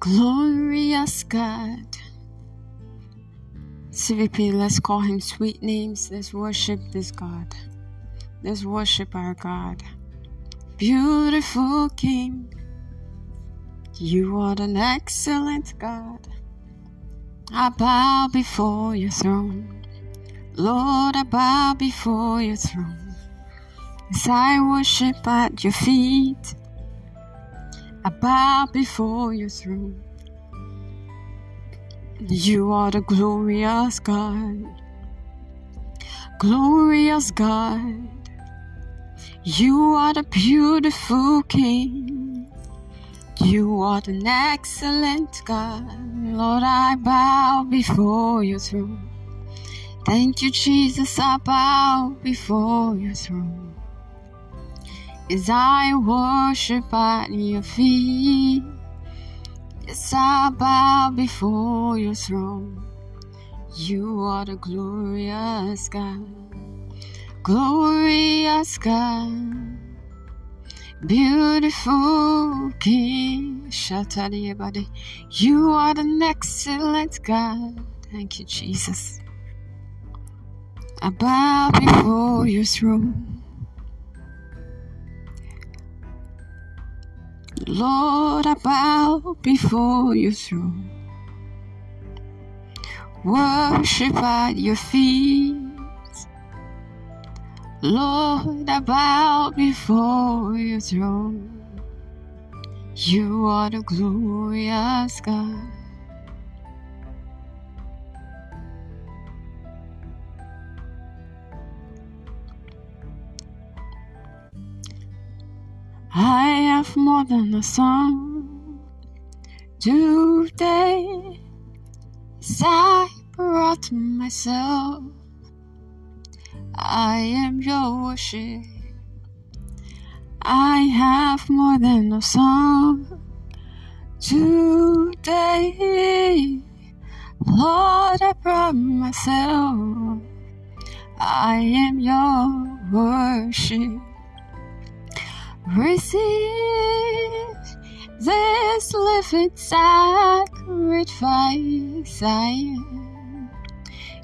Glorious God. CVP, let's call him sweet names. Let's worship this God. Let's worship our God. Beautiful King. You are an excellent God. I bow before your throne. Lord, I bow before your throne. As I worship at your feet, I bow before your throne. You are the glorious God, glorious God. You are the beautiful King. You are an excellent God. Lord, I bow before your throne. Thank you, Jesus. I bow before your throne. As I worship at your feet. Yes, I bow before your throne. You are the glorious God, glorious God, beautiful King. Shatari You are the excellent God. Thank you, Jesus. I bow before your throne. Lord, I bow before your throne. Worship at your feet. Lord, I bow before your throne. You are the glorious God. I have more than a song today. I brought myself, I am your worship. I have more than a song today. Lord, I brought myself. I am your worship. Receive this living sacrifice. I am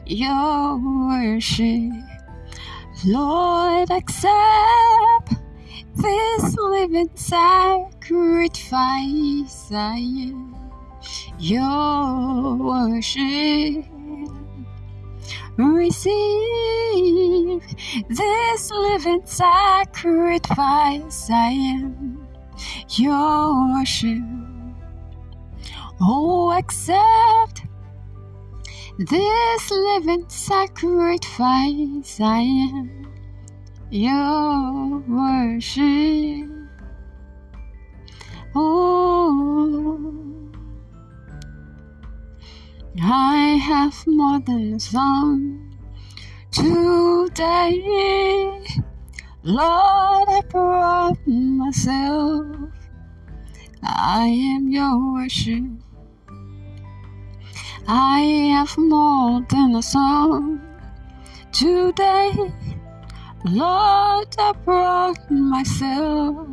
your worship. Lord, accept this living sacrifice. I am your worship receive this living sacrifice. I am your worship. Oh, accept this living sacrifice. I am your worship. Oh. I have more than a song today. Lord, I brought myself. I am your worship. I have more than a song today. Lord, I brought myself.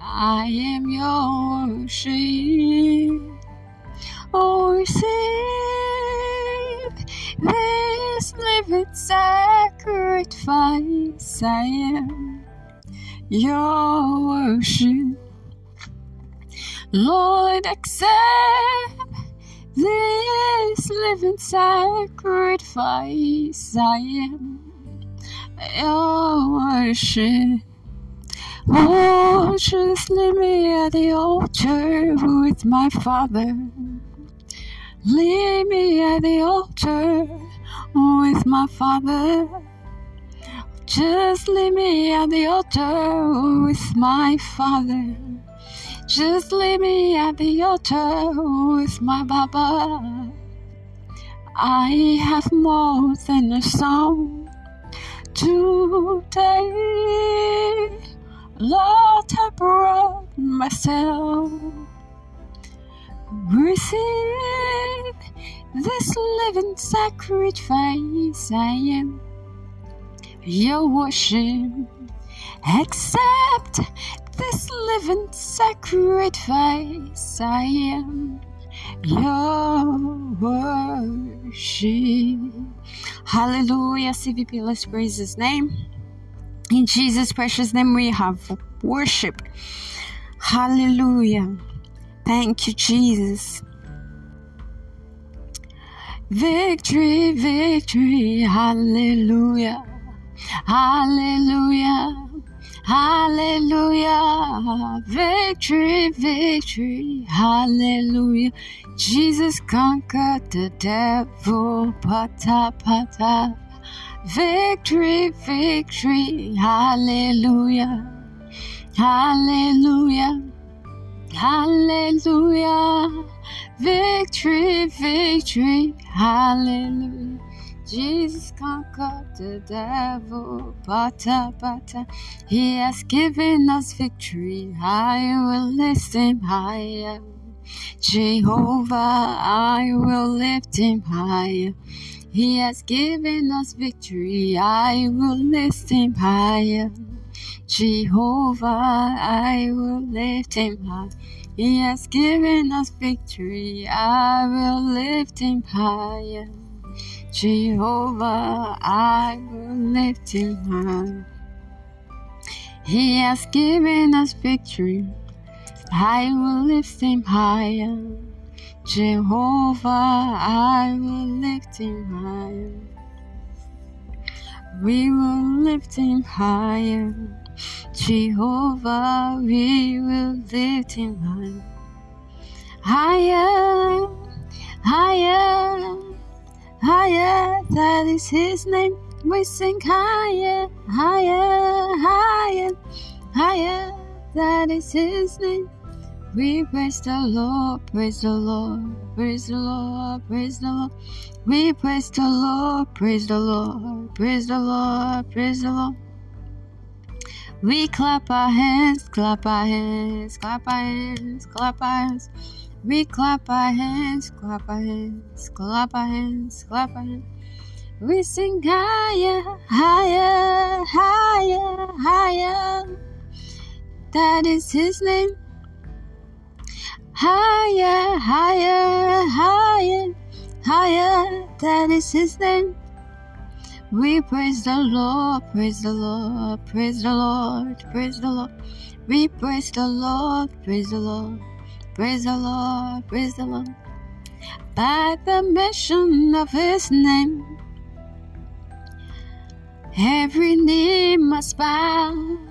I am your worship. Oh, receive this living sacrifice. I am your worship. Lord, accept this living sacrifice. I am your worship. Oh, just leave me at the altar with my Father. Leave me at the altar with my father. Just leave me at the altar with my father. Just leave me at the altar with my Baba. I have more than a song today. Lord, I brought myself. Receive this living sacrifice. I am your worship. Accept this living sacrifice. I am your worship. Hallelujah. CVP, let's praise his name. In Jesus' precious name, we have worship. Hallelujah. Thank you, Jesus. Victory, victory, hallelujah, hallelujah, hallelujah, victory, victory, hallelujah. Jesus conquered the devil, pata pata. Victory, victory, hallelujah, hallelujah, hallelujah. Victory, victory, hallelujah. Jesus conquered the devil, bata bata. He has given us victory. I will lift him higher. Jehovah, I will lift him higher. He has given us victory. I will lift him higher. Jehovah, I will lift him high. He has given us victory. I will lift him higher. Jehovah, I will lift him high. He has given us victory. I will lift him higher. Jehovah, I will lift him higher. We will lift him higher. Jehovah, we will lift him high. Higher, higher, higher, that is his name. We sing higher, higher, higher, higher, that is his name. We praise the Lord, praise the Lord, praise the Lord, praise the Lord. We praise the Lord, praise the Lord, praise the Lord, praise the Lord. We clap our hands, clap our hands, clap our hands, clap our hands. We clap our hands, clap our hands, clap our hands, clap our hands. We sing higher, higher, higher, higher. That is his name. Higher, higher, higher, higher. That is his name. We praise the Lord, praise the Lord, praise the Lord, praise the Lord. We praise the Lord, praise the Lord, praise the Lord, praise the Lord. By the mention of His name, every knee must bow.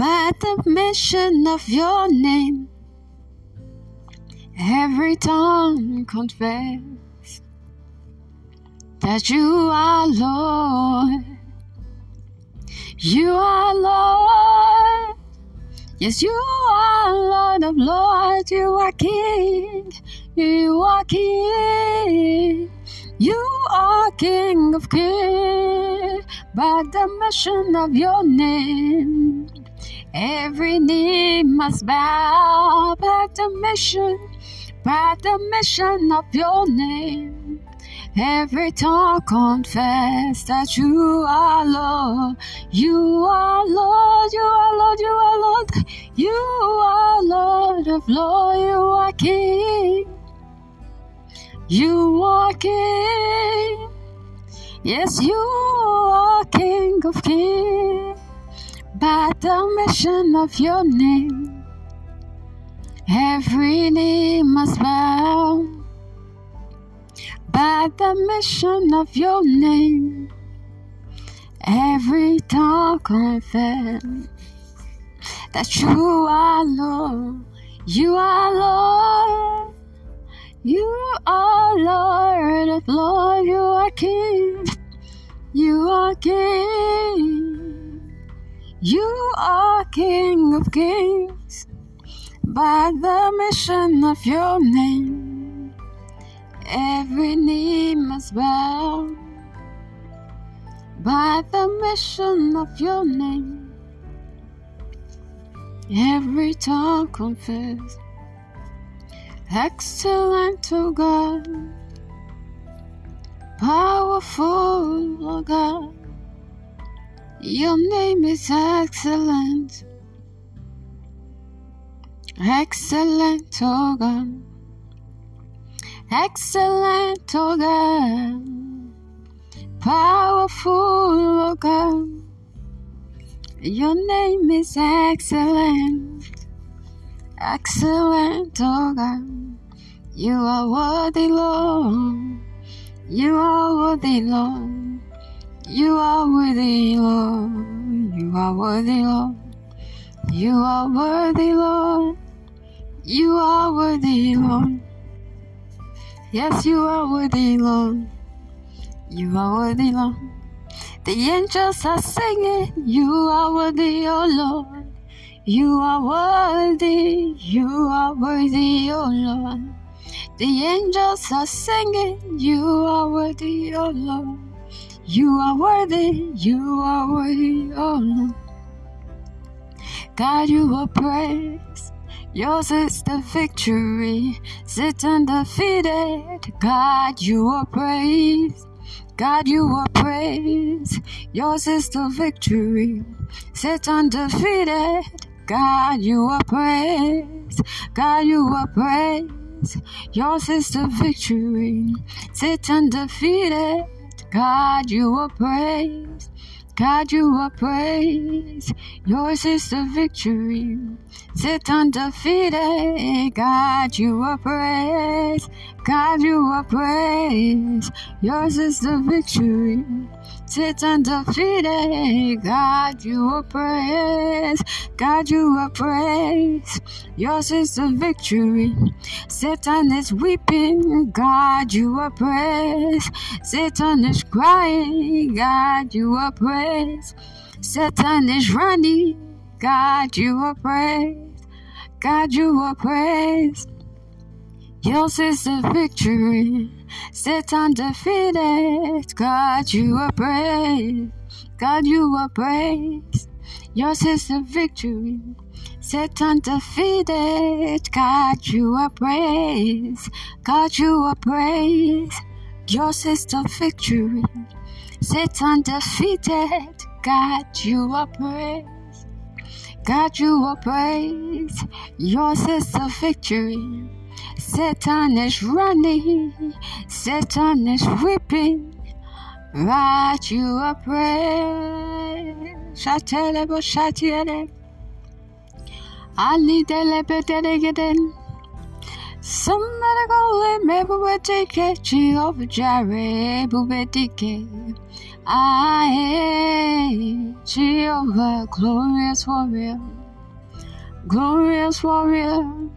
By the mention of Your name, every tongue confess that you are Lord. You are Lord. Yes, you are Lord of Lords. You are King. You are King. You are King of Kings. By the mention of your name, every knee must bow. By the mission, by the mission of your name. Every tongue confess that you are Lord. You are Lord, you are Lord, you are Lord. You are Lord of Lord, you are King. You are King. Yes, you are King of Kings. By the mention of your name, every knee must bow by the mention of your name. Every tongue confess that you are Lord. You are Lord. You are Lord of Lord. You are King. You are King. You are King of Kings. By the mission of your name, every knee must bow. By the mission of your name, every tongue confess. Excellent, O God, powerful, O God, Your name is excellent. Excellent, oh. Excellent, oh. Powerful, oh. Your name is excellent. Excellent, oh. You are worthy, Lord. You are worthy, Lord. You are worthy, Lord. You are worthy, Lord. You are worthy, Lord. You are worthy, Lord. Yes, you are worthy, Lord. You are worthy, Lord. The angels are singing, You are worthy, O Lord. You are worthy, you are worthy, O Lord. The angels are singing, You are worthy, O Lord. You are worthy, you are worthy, oh O Lord. God, you are praised. Yours is the victory. Sit undefeated. God, you are praised. God, you are praised. Yours is the victory. Sit undefeated. God, you are praised. God, you are praised. Yours is the victory. Sit undefeated. God, you are praised. God, you are praised. Yours is the victory. Sit undefeated. God, you are praised. God, you are praised. Yours is the victory. Sit undefeated. God, you are praised. God, you are praised. Yours is the victory. Satan is weeping. God, you are praised. Satan is crying. God, you are praised. Satan is running. God, you are praised. God, you are praised. Yours is the victory. Sit undefeated. God, you are praised. God, you are praised. Yours is the victory. Sit undefeated. God, you are praised. God, you are praised. Yours is the victory. Sit undefeated. God, you are praised. God, you are praised. Yours is the victory. Satan is running, Satan is weeping, right you are praying. Shatelebo shatiele. Ali delebedegeden. Somebody go let me bubetike, Jehovah Jireh, bubetike. I Jehovah, glorious warrior, glorious warrior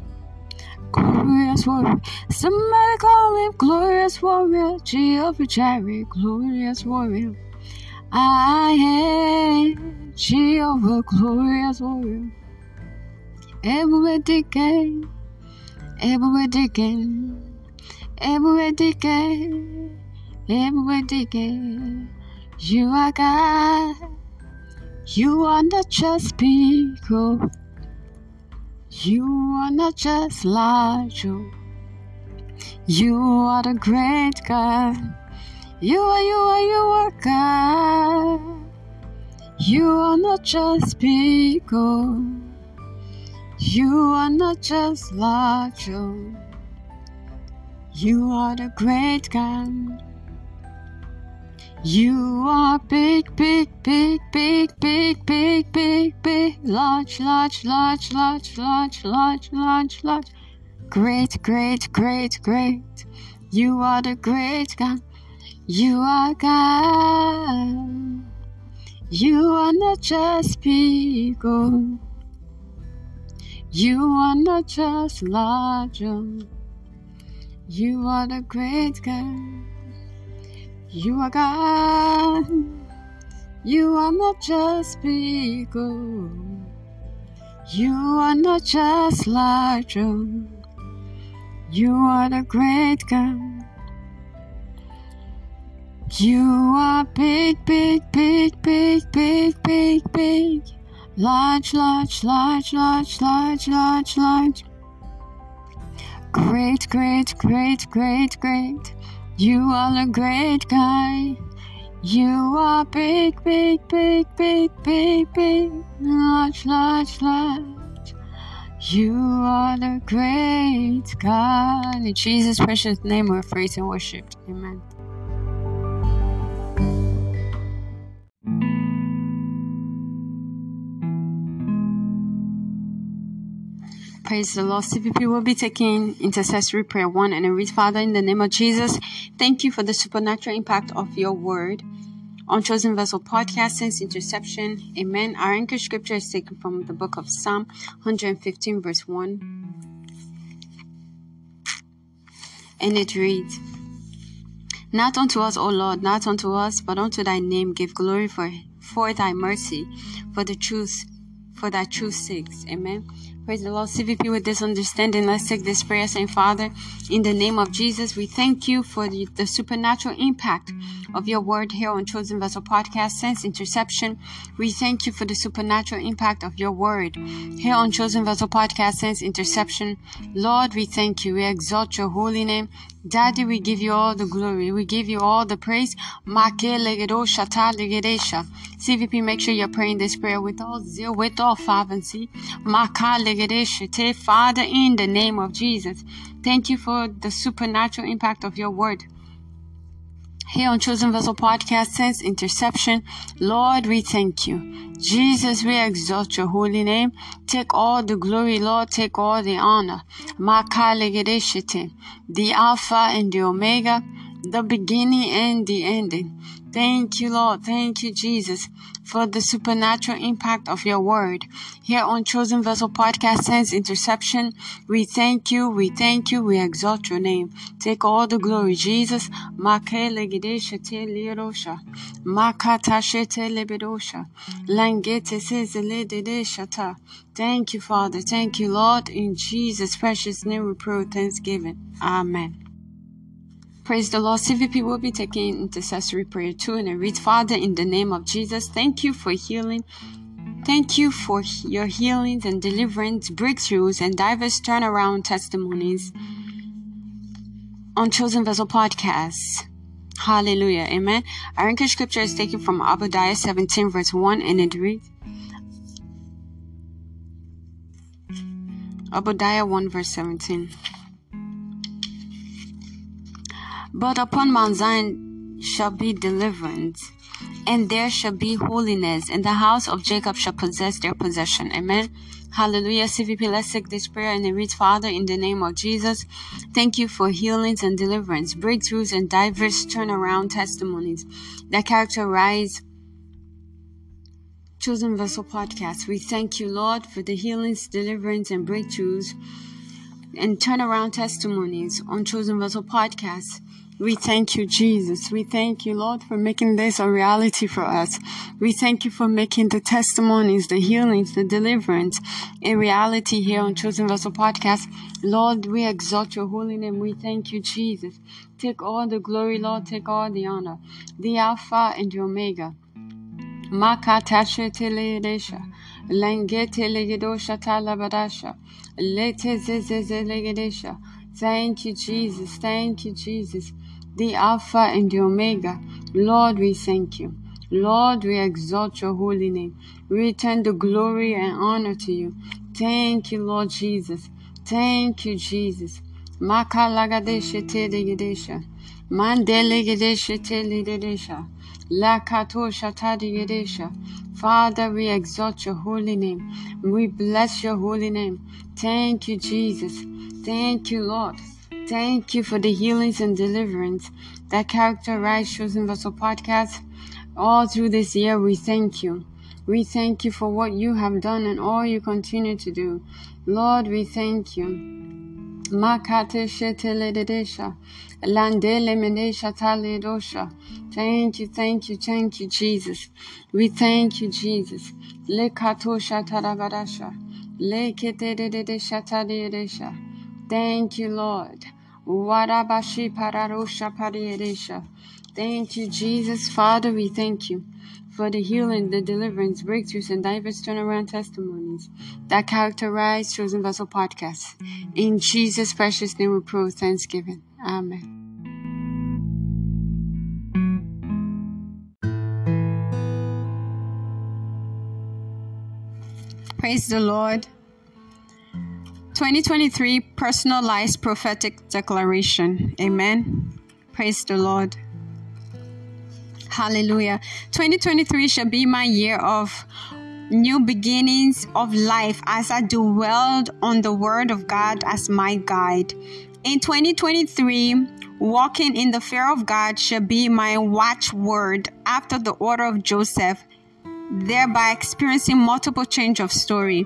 glorious warrior. Somebody call him glorious warrior. Jehovah Jireh, glorious warrior. I am Jehovah, glorious warrior. Everywhere digging, everywhere digging, everywhere digging, everywhere digging. You are God. You are not just people. You are not just Elijah. You are the great God. You are, you are, you are God. You are not just people. You are not just Elijah. You are the great God. You are big, big, big, big, big, big, big, big, large, large, large, large, large, large, large, large. Great, great, great, great. You are the great God. You are God. You are not just people. You are not just larger. You are the great God. You are God. You are not just bigger. You are not just larger. You are the great God. You are big, big, big, big, big, big, big. Large, large, large, large, large, large, large. Great, great, great, great, great. You are a great guy. You are big, big, big, big, big, big, large, large, large. You are the great God. In Jesus' precious name, we're praised and worshipped. Amen. Praise the Lord. CVP will be taking intercessory prayer one and I read, Father, in the name of Jesus, thank you for the supernatural impact of your word on Chosen Vessel podcast since interception. Amen. Our anchor scripture is taken from the book of Psalm 115, verse 1. And it reads, Not unto us, O Lord, not unto us, but unto thy name give glory for, for thy mercy, for the truth, for thy truth's sakes. Amen. Praise the Lord. CVP with this understanding. Let's take this prayer saying, Father, in the name of Jesus, we thank you for the, the supernatural impact of your word here on Chosen Vessel Podcast since interception. We thank you for the supernatural impact of your word here on Chosen Vessel Podcast since interception. Lord, we thank you. We exalt your holy name. Daddy, we give you all the glory. We give you all the praise. CVP, make sure you're praying this prayer with all zeal, with all fervency. Father, in the name of Jesus, thank you for the supernatural impact of your word here on Chosen Vessel Podcast since interception. Lord, we thank you. Jesus, we exalt your holy name. Take all the glory, Lord. Take all the honor. The Alpha and the Omega, the beginning and the ending. Thank you, Lord. Thank you, Jesus, for the supernatural impact of your word. Here on Chosen Vessel Podcast since interception, we thank you, we thank you, we exalt your name. Take all the glory, Jesus. Thank you, Father. Thank you, Lord. In Jesus' precious name we pray thanksgiving. Amen. Praise the Lord. CVP will be taking intercessory prayer too, and I read, Father, in the name of Jesus, thank you for healing. Thank you for your healings and deliverance, breakthroughs, and diverse turnaround testimonies on Chosen Vessel Podcasts. Hallelujah. Amen. Our anchor scripture is taken from Obadiah 17, verse 1, and it reads Obadiah 1, verse 17. But upon Mount Zion shall be deliverance, and there shall be holiness, and the house of Jacob shall possess their possession. Amen. Hallelujah. CVP, let's take this prayer and it reads, Father, in the name of Jesus, thank you for healings and deliverance, breakthroughs, and diverse turnaround testimonies that characterize Chosen Vessel Podcast. We thank you, Lord, for the healings, deliverance, and breakthroughs and turnaround testimonies on Chosen Vessel Podcast. We thank you, Jesus. We thank you, Lord, for making this a reality for us. We thank you for making the testimonies, the healings, the deliverance a reality here on Chosen Vessel Podcast. Lord, we exalt your holy name. We thank you, Jesus. Take all the glory, Lord. Take all the honor. The Alpha and the Omega. Makatashe teledesha. Langete legedosha talabadasha. Lete. Thank you, Jesus. Thank you, Jesus the Alpha and the Omega. Lord, we thank you. Lord, we exalt your holy name. We return the glory and honor to you. Thank you, Lord Jesus. Thank you, Jesus. Makalagadesha telegedesha. Tadigedesha. Father, we exalt your holy name. We bless your holy name. Thank you, Jesus. Thank you, Lord. Thank you for the healings and deliverance that characterize Chosen Vessel Podcast. All through this year, we thank you. We thank you for what you have done and all you continue to do. Lord, we thank you. Thank you, thank you, thank you, Jesus. We thank you, Jesus. Le Lekatosha tarabadasha. Lekete Thank you, Lord. Thank you, Jesus. Father, we thank you for the healing, the deliverance, breakthroughs, and diverse turnaround testimonies that characterize Chosen Vessel Podcast. In Jesus' precious name we pray with thanksgiving. Amen. Praise the Lord. 2023 Personalized Prophetic Declaration. Amen. Praise the Lord. Hallelujah. 2023 shall be my year of new beginnings of life as I dwelled on the Word of God as my guide. In 2023, walking in the fear of God shall be my watchword after the order of Joseph, thereby experiencing multiple change of story.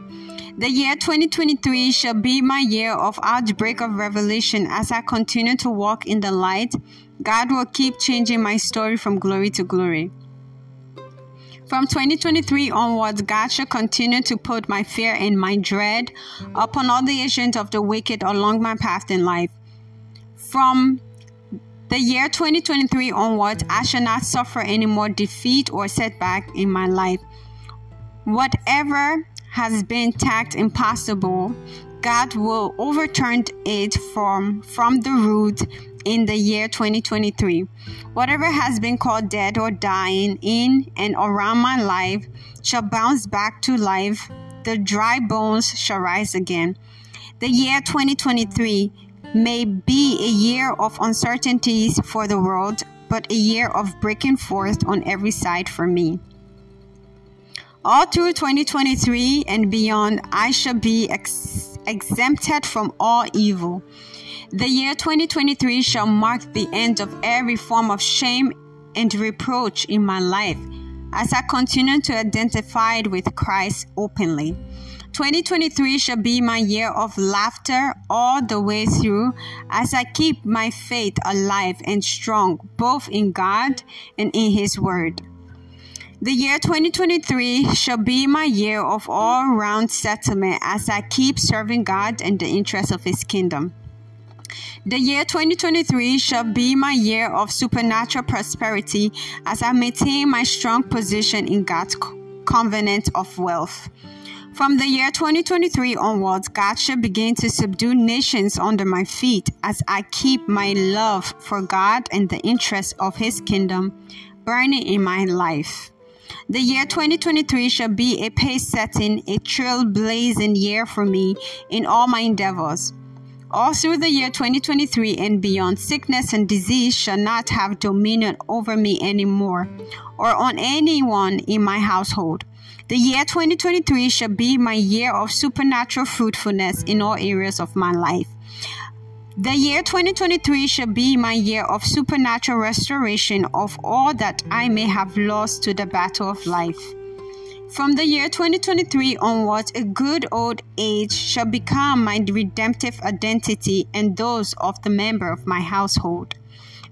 The year 2023 shall be my year of outbreak of revelation as I continue to walk in the light. God will keep changing my story from glory to glory. From 2023 onwards, God shall continue to put my fear and my dread upon all the agents of the wicked along my path in life. From the year 2023 onwards, I shall not suffer any more defeat or setback in my life. Whatever has been tagged impossible, God will overturn it from, from the root in the year 2023. Whatever has been called dead or dying in and around my life shall bounce back to life. The dry bones shall rise again. The year 2023 may be a year of uncertainties for the world, but a year of breaking forth on every side for me. All through 2023 and beyond, I shall be ex- exempted from all evil. The year 2023 shall mark the end of every form of shame and reproach in my life as I continue to identify with Christ openly. 2023 shall be my year of laughter all the way through as I keep my faith alive and strong both in God and in His Word. The year 2023 shall be my year of all round settlement as I keep serving God and the interests of His kingdom. The year 2023 shall be my year of supernatural prosperity as I maintain my strong position in God's covenant of wealth. From the year 2023 onwards, God shall begin to subdue nations under my feet as I keep my love for God and the interests of His kingdom burning in my life. The year 2023 shall be a pace setting, a trailblazing year for me in all my endeavors. All through the year 2023 and beyond, sickness and disease shall not have dominion over me anymore or on anyone in my household. The year 2023 shall be my year of supernatural fruitfulness in all areas of my life. The year 2023 shall be my year of supernatural restoration of all that I may have lost to the battle of life. From the year 2023 onwards, a good old age shall become my redemptive identity and those of the member of my household.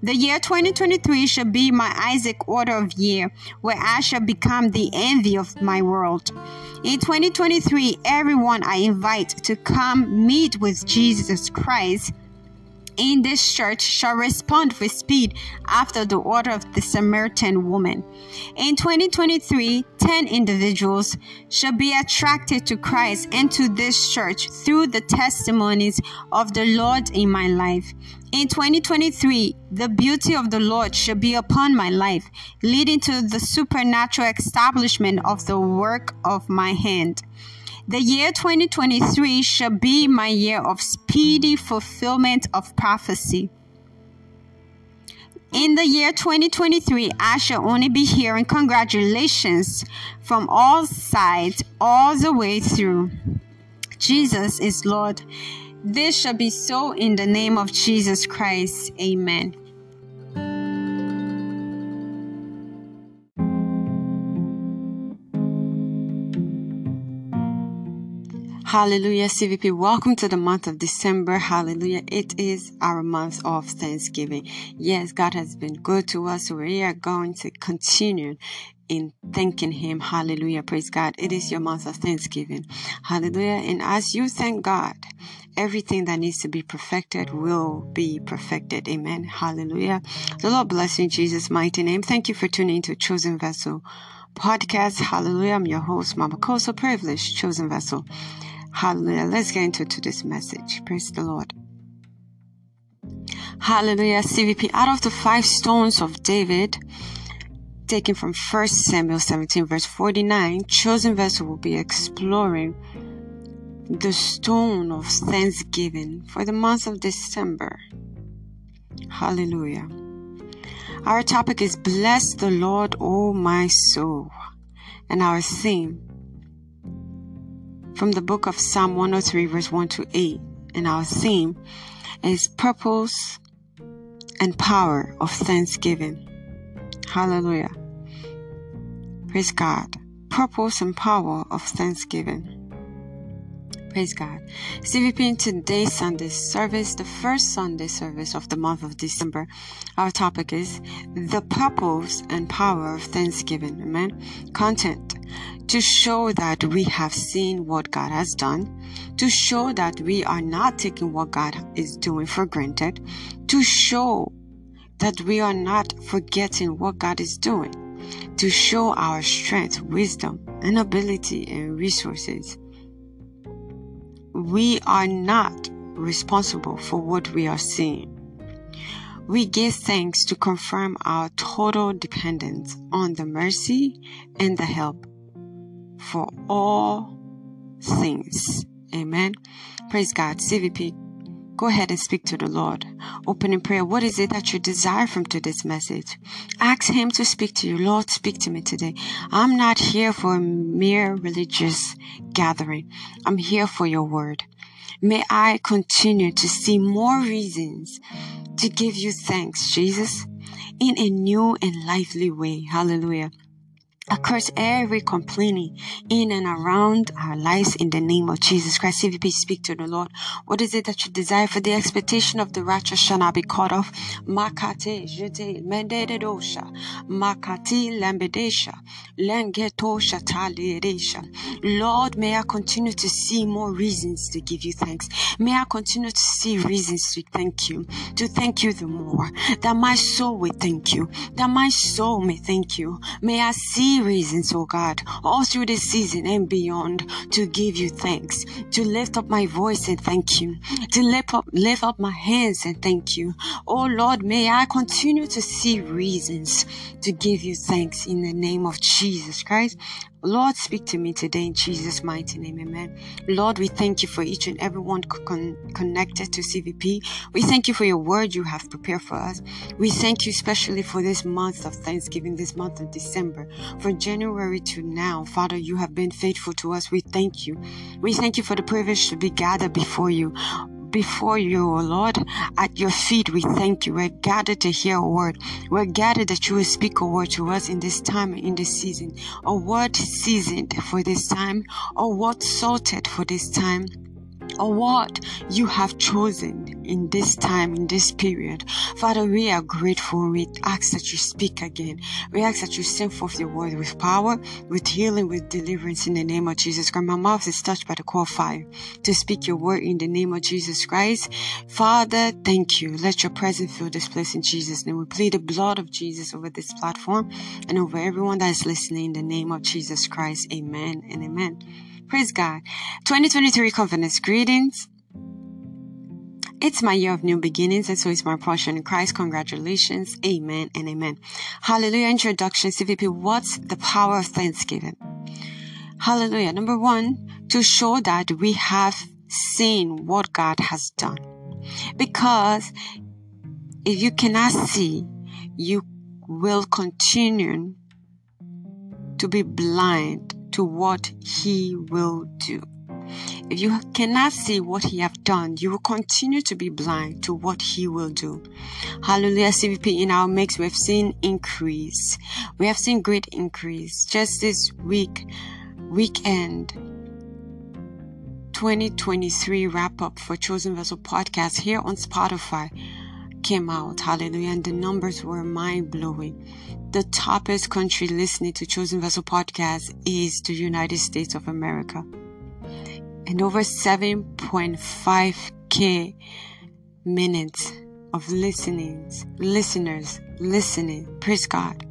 The year 2023 shall be my Isaac order of year, where I shall become the envy of my world. In 2023, everyone I invite to come meet with Jesus Christ in this church shall respond with speed after the order of the Samaritan woman. In 2023, 10 individuals shall be attracted to Christ and to this church through the testimonies of the Lord in my life. In 2023, the beauty of the Lord shall be upon my life, leading to the supernatural establishment of the work of my hand. The year 2023 shall be my year of speedy fulfillment of prophecy. In the year 2023, I shall only be hearing congratulations from all sides all the way through. Jesus is Lord. This shall be so in the name of Jesus Christ. Amen. Hallelujah, CVP. Welcome to the month of December. Hallelujah. It is our month of Thanksgiving. Yes, God has been good to us. We are going to continue in thanking Him. Hallelujah. Praise God. It is your month of Thanksgiving. Hallelujah. And as you thank God, everything that needs to be perfected will be perfected. Amen. Hallelujah. The Lord bless you in Jesus' mighty name. Thank you for tuning to Chosen Vessel podcast. Hallelujah. I'm your host, Mama Kosso, privileged chosen vessel. Hallelujah. Let's get into today's message. Praise the Lord. Hallelujah. CVP. Out of the five stones of David, taken from 1 Samuel 17, verse 49, Chosen Vessel will be exploring the stone of thanksgiving for the month of December. Hallelujah. Our topic is Bless the Lord, O my soul. And our theme from the book of Psalm 103, verse 1 to 8. And our theme is Purpose and Power of Thanksgiving. Hallelujah. Praise God. Purpose and Power of Thanksgiving. Praise God. CVP in today's Sunday service, the first Sunday service of the month of December, our topic is the purpose and power of Thanksgiving. Amen. Content to show that we have seen what God has done, to show that we are not taking what God is doing for granted, to show that we are not forgetting what God is doing, to show our strength, wisdom, and ability and resources we are not responsible for what we are seeing. We give thanks to confirm our total dependence on the mercy and the help for all things. Amen. Praise God. CVP Go ahead and speak to the Lord. Open in prayer. What is it that you desire from today's message? Ask Him to speak to you. Lord, speak to me today. I'm not here for a mere religious gathering. I'm here for your word. May I continue to see more reasons to give you thanks, Jesus, in a new and lively way. Hallelujah. I curse every complaining in and around our lives in the name of Jesus Christ. CVP, speak to the Lord. What is it that you desire for the expectation of the righteous shall not be cut off? Makate, jete, mendedosha, makati, lambedesha, lengeto, shataliedesha. Lord, may I continue to see more reasons to give you thanks. May I continue to see reasons to thank you, to thank you the more, that my soul will thank you, that my soul may thank you. May I see reasons, oh God, all through this season and beyond to give you thanks, to lift up my voice and thank you, to lift up, lift up my hands and thank you. Oh Lord, may I continue to see reasons to give you thanks in the name of Jesus Christ. Lord, speak to me today in Jesus' mighty name. Amen. Lord, we thank you for each and everyone con- connected to CVP. We thank you for your word you have prepared for us. We thank you especially for this month of Thanksgiving, this month of December. From January to now, Father, you have been faithful to us. We thank you. We thank you for the privilege to be gathered before you before you, O Lord. At your feet, we thank you. We're gathered to hear a word. We're gathered that you will speak a word to us in this time, in this season. A word seasoned for this time, a word salted for this time or what you have chosen in this time, in this period. Father, we are grateful. We ask that you speak again. We ask that you send forth your word with power, with healing, with deliverance in the name of Jesus Christ. My mouth is touched by the core fire to speak your word in the name of Jesus Christ. Father, thank you. Let your presence fill this place in Jesus' name. We plead the blood of Jesus over this platform and over everyone that is listening in the name of Jesus Christ. Amen and amen. Praise God. 2023 Confidence greetings. It's my year of new beginnings, and so it's my portion in Christ. Congratulations. Amen and amen. Hallelujah. Introduction CVP. What's the power of Thanksgiving? Hallelujah. Number one, to show that we have seen what God has done. Because if you cannot see, you will continue to be blind to what he will do. If you cannot see what he have done, you will continue to be blind to what he will do. Hallelujah. CVP in our mix, we've seen increase. We have seen great increase. Just this week, weekend, 2023 wrap up for Chosen Vessel podcast here on Spotify came out. Hallelujah. And the numbers were mind blowing. The toppest country listening to Chosen Vessel podcast is the United States of America. And over 7.5k minutes of listenings, listeners listening. Praise God.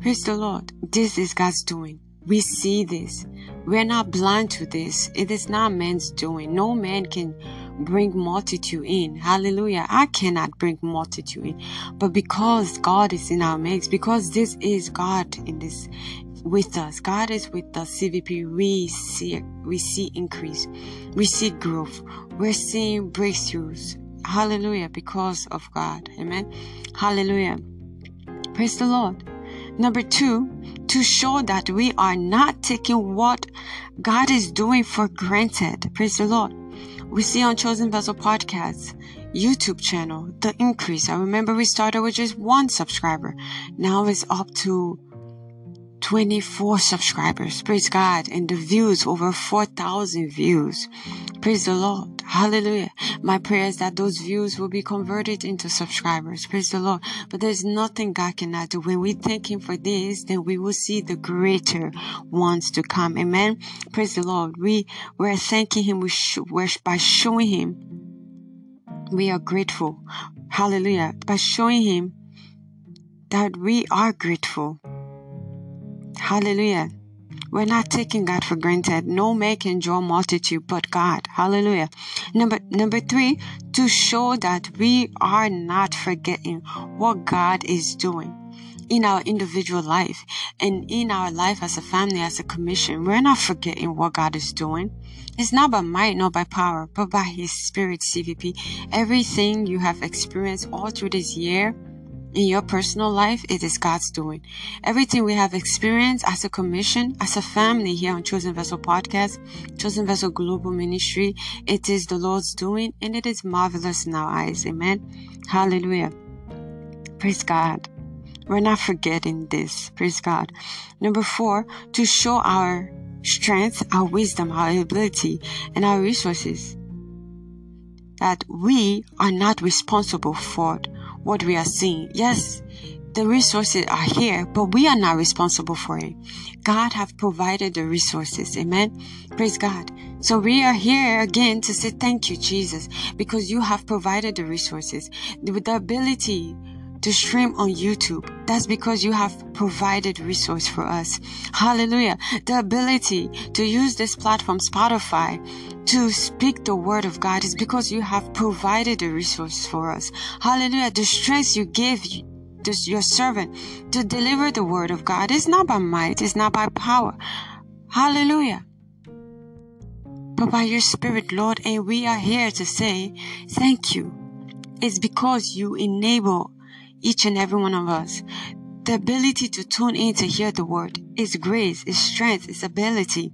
Praise the Lord. This is God's doing. We see this. We're not blind to this. It is not man's doing. No man can bring multitude in. Hallelujah. I cannot bring multitude in. But because God is in our midst, because this is God in this with us. God is with us. CVP, we see we see increase. We see growth. We're seeing breakthroughs. Hallelujah. Because of God. Amen. Hallelujah. Praise the Lord. Number two, to show that we are not taking what God is doing for granted. Praise the Lord. We see on Chosen Vessel Podcast YouTube channel the increase. I remember we started with just one subscriber. Now it's up to 24 subscribers. Praise God. And the views, over 4,000 views. Praise the Lord. Hallelujah. My prayer is that those views will be converted into subscribers. Praise the Lord. But there's nothing God cannot do. When we thank Him for this, then we will see the greater ones to come. Amen. Praise the Lord. We, we're thanking Him we're, by showing Him we are grateful. Hallelujah. By showing Him that we are grateful. Hallelujah. We're not taking God for granted. No man can draw multitude but God. Hallelujah. Number number three, to show that we are not forgetting what God is doing in our individual life and in our life as a family, as a commission. We're not forgetting what God is doing. It's not by might, not by power, but by His Spirit, CVP. Everything you have experienced all through this year in your personal life, it is God's doing. Everything we have experienced as a commission, as a family here on Chosen Vessel Podcast, Chosen Vessel Global Ministry, it is the Lord's doing and it is marvelous in our eyes. Amen. Hallelujah. Praise God. We're not forgetting this. Praise God. Number four, to show our strength, our wisdom, our ability, and our resources. That we are not responsible for what we are seeing. Yes, the resources are here, but we are not responsible for it. God have provided the resources. Amen. Praise God. So we are here again to say thank you, Jesus, because you have provided the resources with the ability to stream on YouTube. That's because you have provided resource for us. Hallelujah. The ability to use this platform, Spotify, to speak the word of God is because you have provided the resource for us. Hallelujah. The strength you give your servant to deliver the word of God is not by might, it's not by power. Hallelujah. But by your spirit, Lord, and we are here to say thank you. It's because you enable each and every one of us. The ability to tune in to hear the word is grace, is strength, is ability.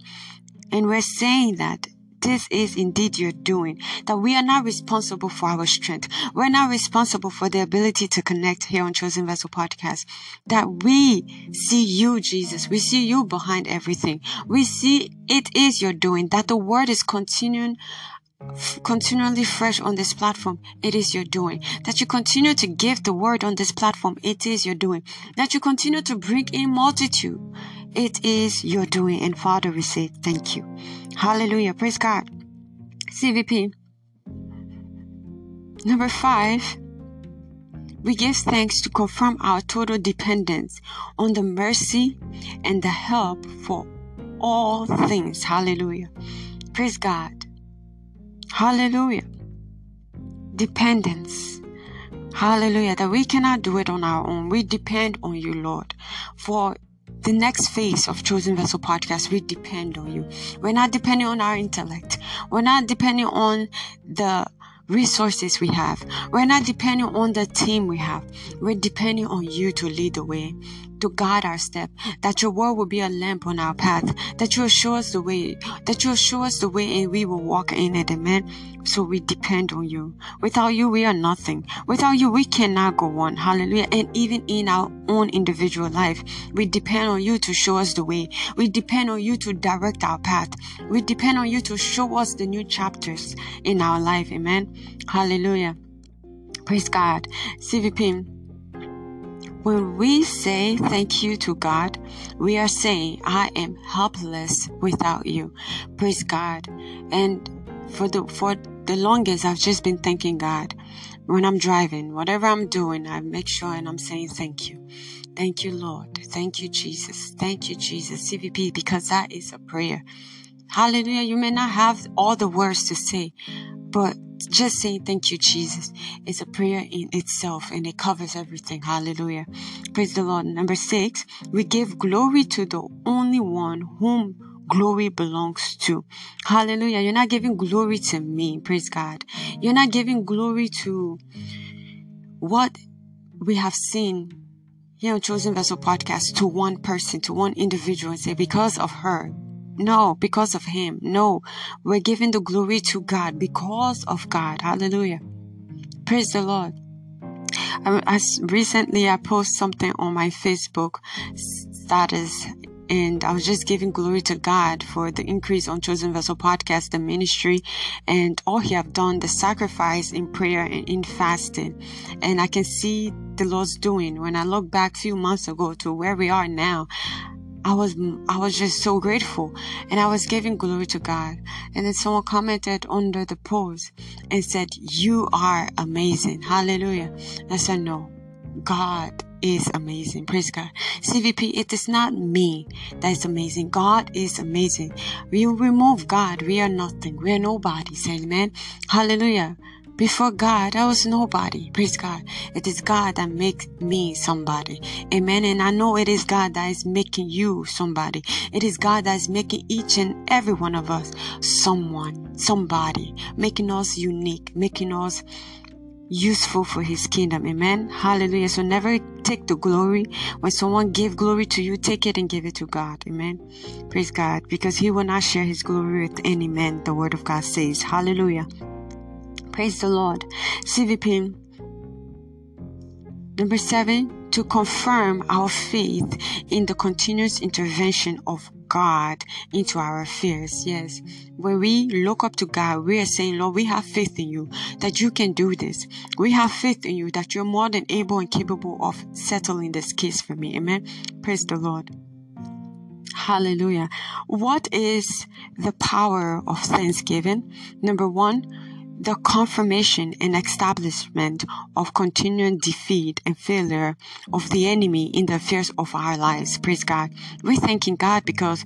And we're saying that this is indeed your doing. That we are not responsible for our strength. We're not responsible for the ability to connect here on Chosen Vessel Podcast. That we see you, Jesus. We see you behind everything. We see it is your doing. That the word is continuing continually fresh on this platform, it is your doing. That you continue to give the word on this platform, it is your doing. That you continue to bring in multitude, it is your doing. And Father, we say thank you. Hallelujah. Praise God. CVP. Number five, we give thanks to confirm our total dependence on the mercy and the help for all things. Hallelujah. Praise God. Hallelujah. Dependence. Hallelujah. That we cannot do it on our own. We depend on you, Lord. For the next phase of Chosen Vessel podcast, we depend on you. We're not depending on our intellect. We're not depending on the resources we have. We're not depending on the team we have. We're depending on you to lead the way to guide our step, that your word will be a lamp on our path, that you will show us the way, that you will show us the way and we will walk in it. Amen. So we depend on you. Without you, we are nothing. Without you, we cannot go on. Hallelujah. And even in our own individual life, we depend on you to show us the way. We depend on you to direct our path. We depend on you to show us the new chapters in our life. Amen. Hallelujah. Praise God. CVP. When we say thank you to God, we are saying, I am helpless without you. Praise God. And for the, for the longest, I've just been thanking God. When I'm driving, whatever I'm doing, I make sure and I'm saying thank you. Thank you, Lord. Thank you, Jesus. Thank you, Jesus. CVP, because that is a prayer. Hallelujah. You may not have all the words to say, but just saying thank you, Jesus, is a prayer in itself and it covers everything. Hallelujah. Praise the Lord. Number six, we give glory to the only one whom glory belongs to. Hallelujah. You're not giving glory to me. Praise God. You're not giving glory to what we have seen here on Chosen Vessel podcast to one person, to one individual and say, because of her, no, because of him. No, we're giving the glory to God because of God. Hallelujah. Praise the Lord. Um, as recently, I post something on my Facebook status and I was just giving glory to God for the increase on Chosen Vessel podcast, the ministry, and all He have done, the sacrifice in prayer and in fasting. And I can see the Lord's doing. When I look back few months ago to where we are now, I was I was just so grateful and I was giving glory to God. And then someone commented under the post and said, You are amazing. Hallelujah. I said, No, God is amazing. Praise God. CVP, it is not me that is amazing. God is amazing. We remove God. We are nothing. We are nobody. Say amen. Hallelujah. Before God, I was nobody. Praise God. It is God that makes me somebody. Amen. And I know it is God that is making you somebody. It is God that is making each and every one of us someone, somebody, making us unique, making us useful for his kingdom. Amen. Hallelujah. So never take the glory. When someone give glory to you, take it and give it to God. Amen. Praise God. Because he will not share his glory with any man. The word of God says. Hallelujah. Praise the Lord. CVP. Number seven, to confirm our faith in the continuous intervention of God into our affairs. Yes. When we look up to God, we are saying, Lord, we have faith in you that you can do this. We have faith in you that you're more than able and capable of settling this case for me. Amen. Praise the Lord. Hallelujah. What is the power of thanksgiving? Number one, the confirmation and establishment of continuing defeat and failure of the enemy in the affairs of our lives. Praise God. We're thanking God because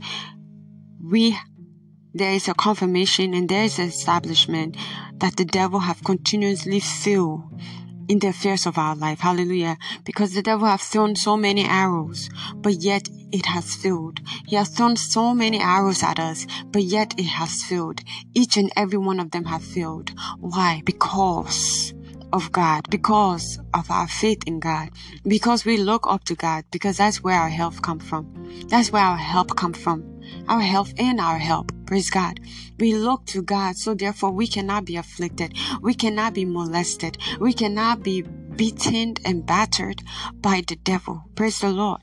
we there is a confirmation and there is an establishment that the devil have continuously failed in the affairs of our life. Hallelujah. Because the devil have thrown so many arrows, but yet it has failed. He has thrown so many arrows at us, but yet it has failed. Each and every one of them have failed. Why? Because of God, because of our faith in God, because we look up to God, because that's where our help come from. That's where our help come from. Our health and our help. Praise God. We look to God, so therefore we cannot be afflicted. We cannot be molested. We cannot be beaten and battered by the devil. Praise the Lord.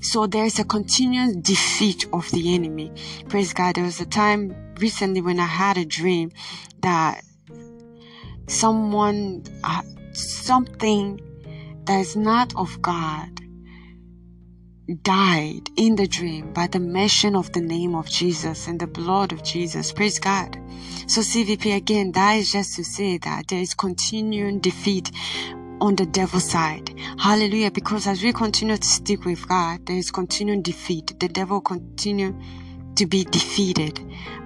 So there's a continuous defeat of the enemy. Praise God. There was a time recently when I had a dream that someone, uh, something that is not of God died in the dream by the mention of the name of Jesus and the blood of Jesus. Praise God. So CVP again, that is just to say that there is continuing defeat on the devil's side. Hallelujah. Because as we continue to stick with God, there is continuing defeat. The devil continue to be defeated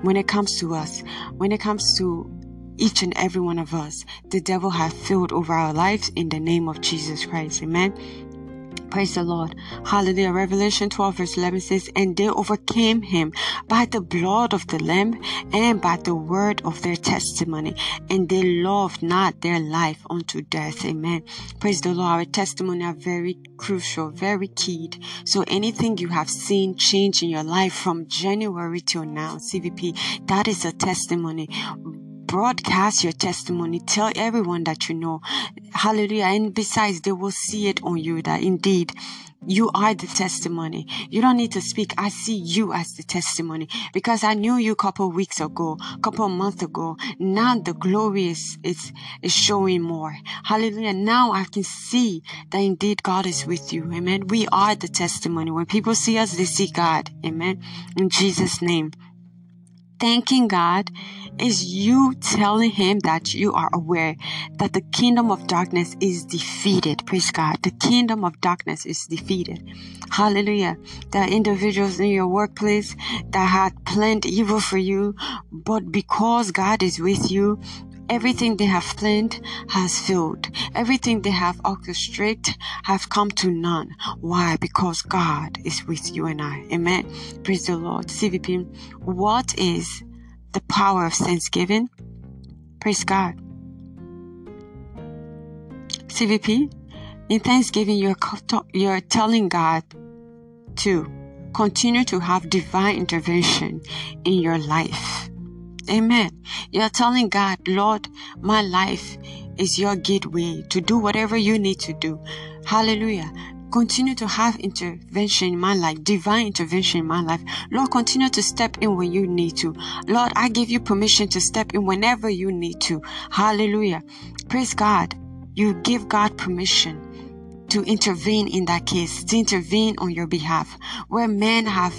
when it comes to us. When it comes to each and every one of us, the devil has filled over our lives in the name of Jesus Christ. Amen. Praise the Lord. Hallelujah. Revelation 12 verse 11 says, And they overcame him by the blood of the Lamb and by the word of their testimony. And they loved not their life unto death. Amen. Praise the Lord. Our testimony are very crucial, very keyed. So anything you have seen change in your life from January till now, CVP, that is a testimony broadcast your testimony. Tell everyone that you know. Hallelujah. And besides, they will see it on you that indeed you are the testimony. You don't need to speak. I see you as the testimony because I knew you a couple weeks ago, a couple months ago. Now the glory is, is, is showing more. Hallelujah. Now I can see that indeed God is with you. Amen. We are the testimony. When people see us, they see God. Amen. In Jesus' name thanking God is you telling him that you are aware that the kingdom of darkness is defeated. Praise God. The kingdom of darkness is defeated. Hallelujah. There are individuals in your workplace that had planned evil for you, but because God is with you, Everything they have planned has failed. Everything they have orchestrated have come to none. Why? Because God is with you and I. Amen. Praise the Lord. CVP, what is the power of thanksgiving? Praise God. CVP, in thanksgiving, you're, you're telling God to continue to have divine intervention in your life. Amen. You're telling God, Lord, my life is your gateway to do whatever you need to do. Hallelujah. Continue to have intervention in my life, divine intervention in my life. Lord, continue to step in when you need to. Lord, I give you permission to step in whenever you need to. Hallelujah. Praise God. You give God permission to intervene in that case, to intervene on your behalf. Where men have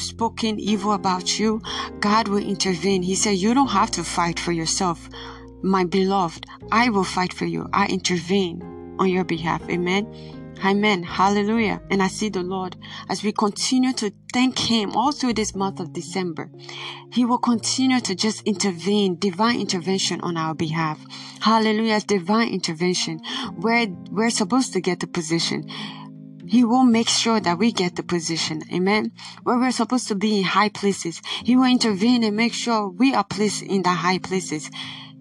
spoken evil about you, God will intervene. He said, You don't have to fight for yourself. My beloved, I will fight for you. I intervene on your behalf. Amen. Amen. Hallelujah. And I see the Lord as we continue to thank Him all through this month of December. He will continue to just intervene, divine intervention on our behalf. Hallelujah. Divine intervention where we're supposed to get the position. He will make sure that we get the position. Amen. Where we're supposed to be in high places. He will intervene and make sure we are placed in the high places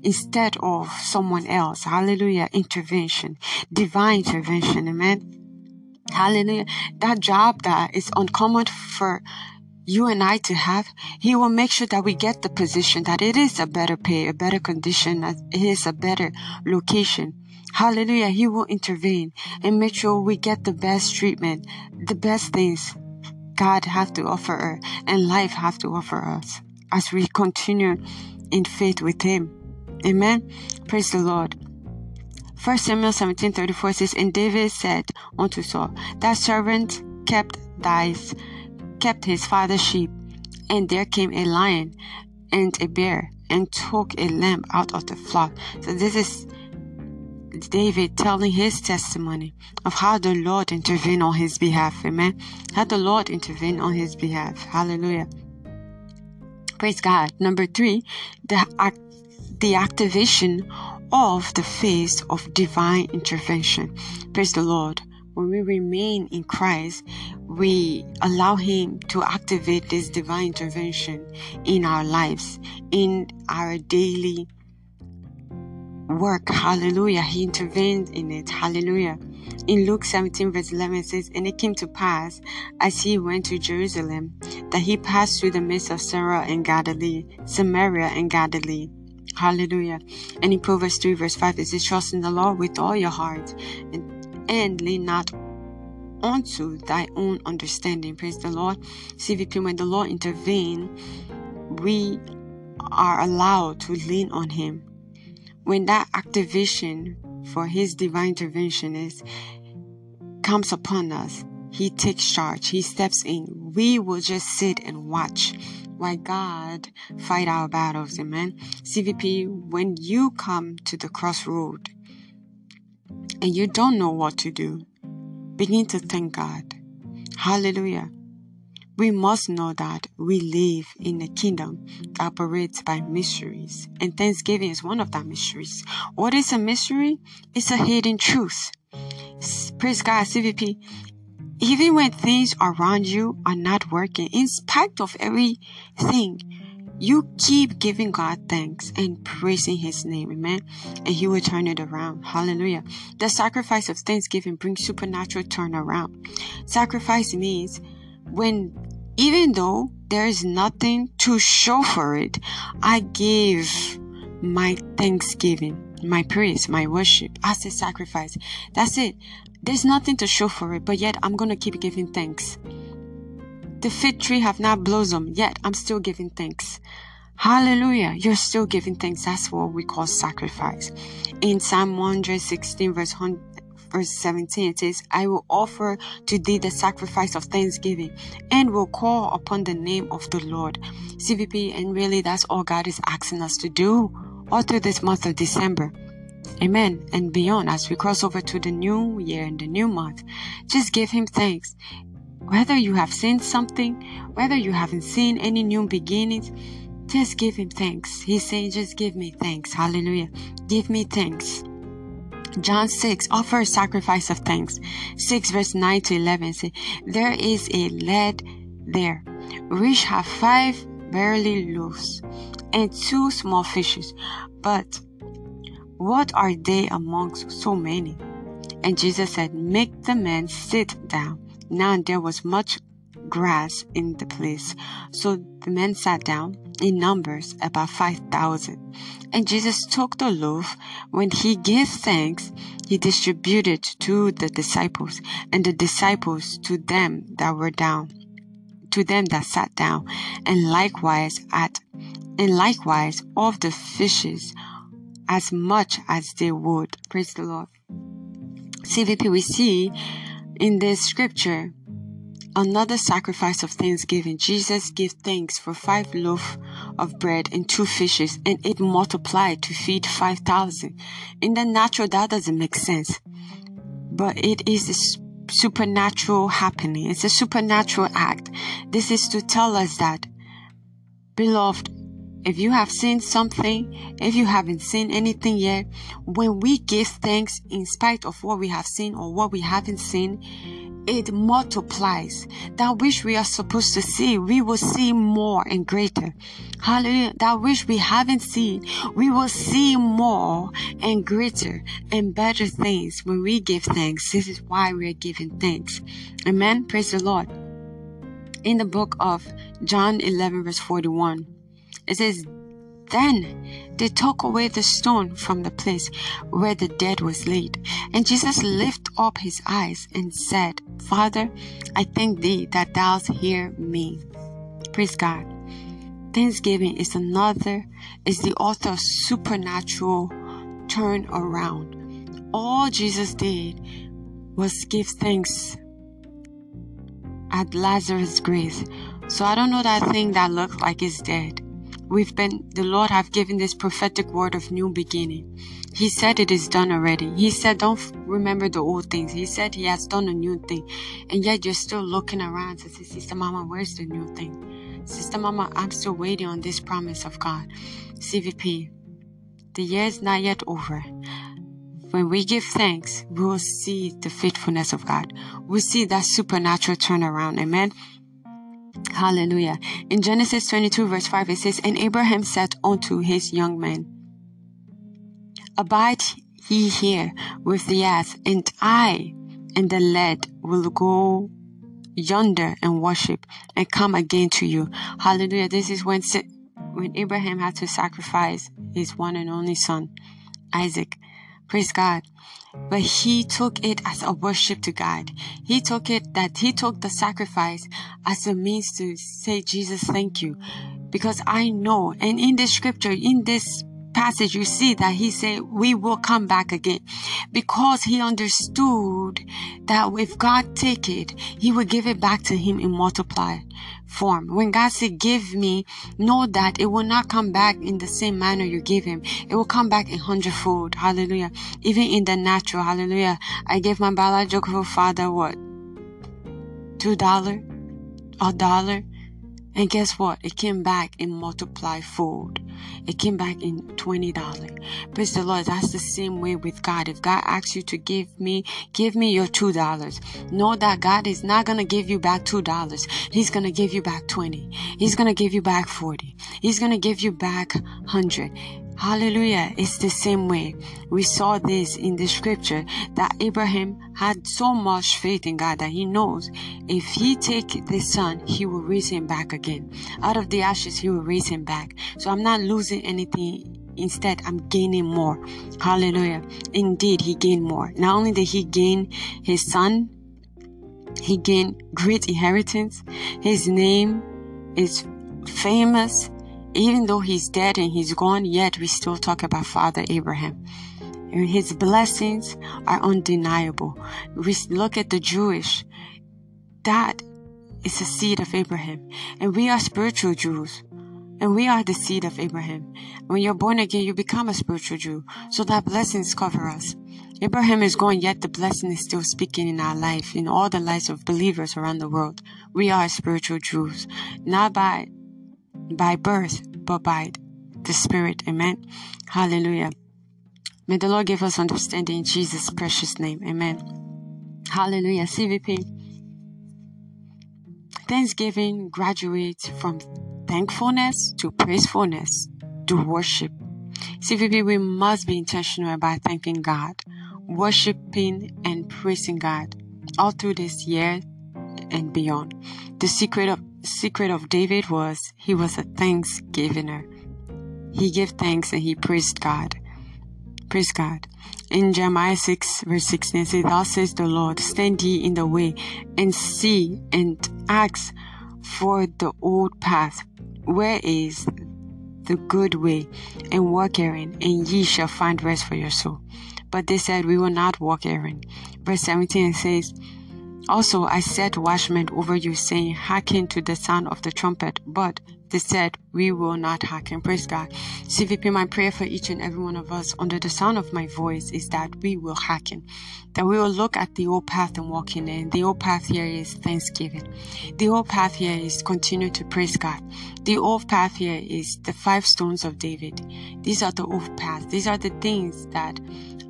instead of someone else. Hallelujah. Intervention. Divine intervention. Amen. Hallelujah. That job that is uncommon for you and I to have, He will make sure that we get the position, that it is a better pay, a better condition, that it is a better location. Hallelujah. He will intervene and make sure we get the best treatment, the best things God have to offer and life have to offer us as we continue in faith with Him. Amen. Praise the Lord. First Samuel 17:34 says, And David said unto Saul, That servant kept thy's kept his father's sheep, and there came a lion and a bear and took a lamb out of the flock. So this is David telling his testimony of how the Lord intervened on his behalf. Amen. How the Lord intervened on his behalf. Hallelujah. Praise God. Number three, the, act, the activation of the phase of divine intervention. Praise the Lord. When we remain in Christ, we allow Him to activate this divine intervention in our lives, in our daily work. Hallelujah. He intervened in it. Hallelujah. In Luke 17, verse 11, says, And it came to pass, as he went to Jerusalem, that he passed through the midst of Sarah and Galilee, Samaria and Galilee. Hallelujah. And in Proverbs 3, verse 5, it says, Trust in the Lord with all your heart and, and lean not onto thy own understanding. Praise the Lord. CVP, when the Lord intervene, we are allowed to lean on him when that activation for his divine intervention is comes upon us he takes charge. He steps in. We will just sit and watch while god fight our battles. Amen. Cvp when you come to the crossroad and you don't know what to do begin to thank god. Hallelujah we must know that we live in a kingdom that operates by mysteries, and Thanksgiving is one of that mysteries. What is a mystery? It's a hidden truth. Praise God, CVP. Even when things around you are not working, in spite of everything, you keep giving God thanks and praising His name, amen. And He will turn it around. Hallelujah. The sacrifice of thanksgiving brings supernatural turnaround. Sacrifice means when even though there is nothing to show for it, I give my thanksgiving, my praise, my worship as a sacrifice. That's it. There's nothing to show for it, but yet I'm going to keep giving thanks. The fig tree have not blossomed, yet I'm still giving thanks. Hallelujah. You're still giving thanks. That's what we call sacrifice. In Psalm 116, verse verse 17, it says, I will offer to thee the sacrifice of thanksgiving and will call upon the name of the Lord. CVP, and really that's all God is asking us to do all through this month of December. Amen. And beyond, as we cross over to the new year and the new month, just give Him thanks. Whether you have seen something, whether you haven't seen any new beginnings, Just give him thanks. He's saying, just give me thanks. Hallelujah. Give me thanks. John 6, offer a sacrifice of thanks. 6 verse 9 to 11 say, There is a lad there, which have five barley loaves and two small fishes. But what are they amongst so many? And Jesus said, Make the men sit down. Now there was much grass in the place. So the men sat down in numbers about 5,000. And Jesus took the loaf. When he gave thanks, he distributed to the disciples and the disciples to them that were down, to them that sat down, and likewise at, and likewise of the fishes as much as they would. Praise the Lord. CVP, we see in this scripture another sacrifice of thanksgiving. Jesus gave thanks for five loaves of bread and two fishes, and it multiplied to feed 5,000. In the natural, that doesn't make sense. But it is a supernatural happening. It's a supernatural act. This is to tell us that, beloved, if you have seen something, if you haven't seen anything yet, when we give thanks in spite of what we have seen or what we haven't seen, it multiplies. That which we are supposed to see, we will see more and greater. Hallelujah. That which we haven't seen, we will see more and greater and better things when we give thanks. This is why we are giving thanks. Amen. Praise the Lord. In the book of John 11 verse 41, it says, then they took away the stone from the place where the dead was laid. And Jesus lifted up his eyes and said, Father, I thank thee that thou hear me. Praise God. Thanksgiving is another, is the author of supernatural turn around. All Jesus did was give thanks at Lazarus' grave. So I don't know that thing that looked like it's dead we've been, the Lord have given this prophetic word of new beginning. He said it is done already. He said, don't remember the old things. He said he has done a new thing. And yet you're still looking around to say, Sister Mama, where's the new thing? Sister Mama, I'm still waiting on this promise of God. CVP, the year is not yet over. When we give thanks, we will see the faithfulness of God. We'll see that supernatural turnaround. Amen. Hallelujah. In Genesis 22 verse 5 it says, And Abraham said unto his young men, Abide ye here with the ass, and I and the lad will go yonder and worship and come again to you. Hallelujah. This is when, when Abraham had to sacrifice his one and only son, Isaac. Praise God. But he took it as a worship to God. He took it that he took the sacrifice as a means to say, Jesus, thank you. Because I know, and in this scripture, in this passage, you see that he said, we will come back again because he understood that if God take it, he will give it back to him in multiply form. When God said, give me, know that it will not come back in the same manner you give him. It will come back in hundredfold. Hallelujah. Even in the natural. Hallelujah. I gave my biological father what? Two dollar? A dollar? And guess what? It came back in multiplied fold. It came back in $20. Praise the Lord. That's the same way with God. If God asks you to give me, give me your $2. Know that God is not going to give you back $2. He's going to give you back 20. He's going to give you back 40. He's going to give you back 100. Hallelujah. It's the same way. We saw this in the scripture that Abraham had so much faith in God that he knows if he take the son, he will raise him back again. Out of the ashes, he will raise him back. So I'm not losing anything. Instead, I'm gaining more. Hallelujah. Indeed, he gained more. Not only did he gain his son, he gained great inheritance. His name is famous even though he's dead and he's gone, yet we still talk about Father Abraham. And his blessings are undeniable. We look at the Jewish, that is the seed of Abraham. And we are spiritual Jews. And we are the seed of Abraham. When you're born again, you become a spiritual Jew. So that blessings cover us. Abraham is gone, yet the blessing is still speaking in our life, in all the lives of believers around the world. We are spiritual Jews, not by by birth, but by the Spirit. Amen. Hallelujah. May the Lord give us understanding in Jesus' precious name. Amen. Hallelujah. CVP. Thanksgiving graduates from thankfulness to praisefulness to worship. CVP, we must be intentional about thanking God, worshiping and praising God all through this year and beyond. The secret of secret of David was he was a thanksgiver. He gave thanks and he praised God. Praise God. In Jeremiah 6 verse 16 it says, Thus says the Lord, stand ye in the way and see and ask for the old path. Where is the good way and walk therein, and ye shall find rest for your soul. But they said, We will not walk therein. Verse 17 says, Also I set watchmen over you, saying, Hearken to the sound of the trumpet. But they said, We will not hearken. Praise God. CVP, my prayer for each and every one of us under the sound of my voice is that we will hearken. That we will look at the old path and walk in it. The old path here is thanksgiving. The old path here is continue to praise God. The old path here is the five stones of David. These are the old paths. These are the things that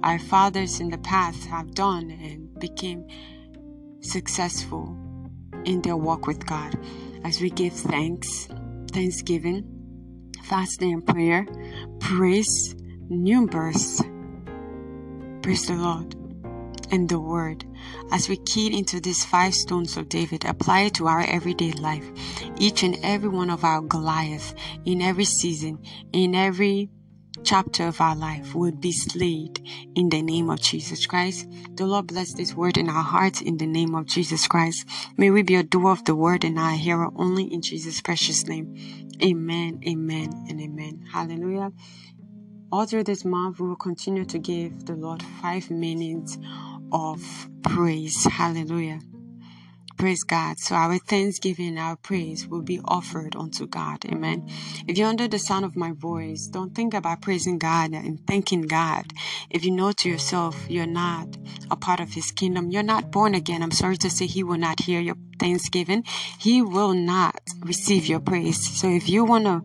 our fathers in the past have done and became successful in their walk with God. As we give thanks, thanksgiving, fasting and prayer, praise, new birth. Praise the Lord. And the word. As we key into these five stones of David, apply it to our everyday life. Each and every one of our Goliath in every season, in every chapter of our life would be slayed in the name of Jesus Christ. The Lord bless this word in our hearts in the name of Jesus Christ. May we be a doer of the word and not a hearer only in Jesus' precious name. Amen, amen, and amen. Hallelujah. All through this month, we will continue to give the Lord five minutes of praise. Hallelujah. Praise God. So our thanksgiving, our praise will be offered unto God. Amen. If you're under the sound of my voice, don't think about praising God and thanking God. If you know to yourself you're not a part of his kingdom, you're not born again. I'm sorry to say he will not hear your thanksgiving. He will not receive your praise. So if you want to